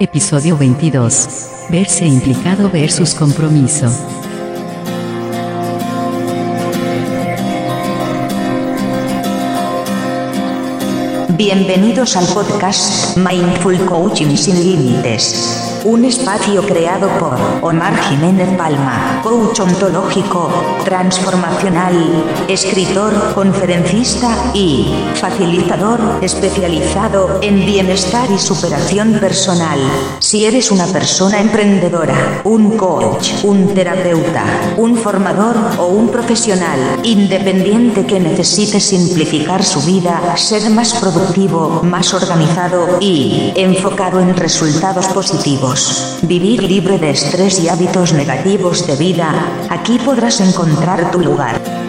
Episodio 22. Verse implicado versus compromiso. Bienvenidos al podcast Mindful Coaching sin Límites. Un espacio creado por Omar Jiménez Palma, coach ontológico, transformacional, escritor, conferencista y facilitador especializado en bienestar y superación personal. Si eres una persona emprendedora, un coach, un terapeuta, un formador o un profesional independiente que necesite simplificar su vida, ser más productivo, más organizado y enfocado en resultados positivos Vivir libre de estrés y hábitos negativos de vida, aquí podrás encontrar tu lugar.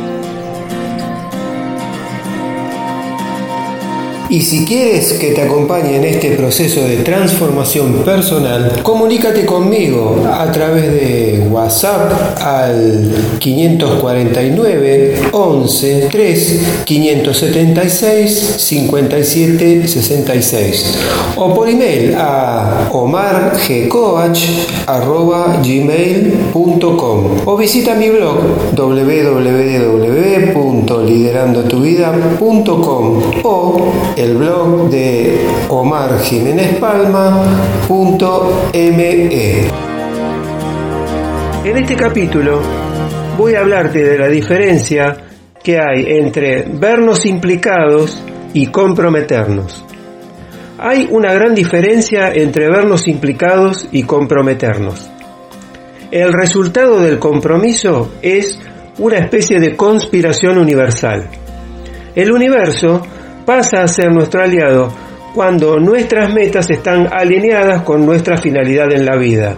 Y si quieres que te acompañe en este proceso de transformación personal, comunícate conmigo a través de WhatsApp al 549 11 3 576 57 66 o por email a omargcoach.gmail.com o visita mi blog www.liderandotuvida.com o el blog de omarjiménezpalma.me. En este capítulo voy a hablarte de la diferencia que hay entre vernos implicados y comprometernos. Hay una gran diferencia entre vernos implicados y comprometernos. El resultado del compromiso es una especie de conspiración universal. El universo pasa a ser nuestro aliado cuando nuestras metas están alineadas con nuestra finalidad en la vida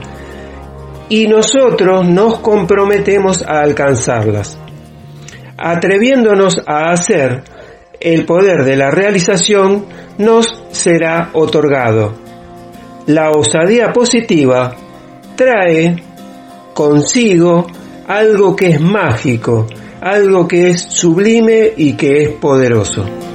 y nosotros nos comprometemos a alcanzarlas. Atreviéndonos a hacer, el poder de la realización nos será otorgado. La osadía positiva trae consigo algo que es mágico, algo que es sublime y que es poderoso.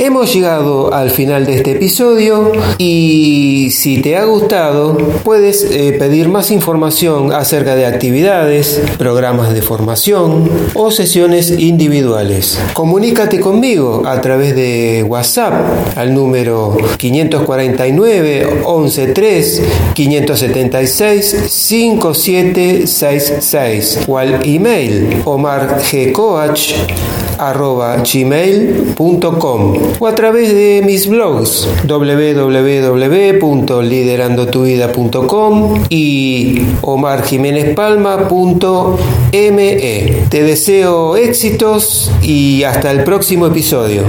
Hemos llegado al final de este episodio y si te ha gustado puedes eh, pedir más información acerca de actividades, programas de formación o sesiones individuales. Comunícate conmigo a través de WhatsApp al número 549 113 576 5766 o al email omargcoach.gmail.com o a través de mis blogs www.liderandotuvida.com y omarjiménezpalma.me. Te deseo éxitos y hasta el próximo episodio.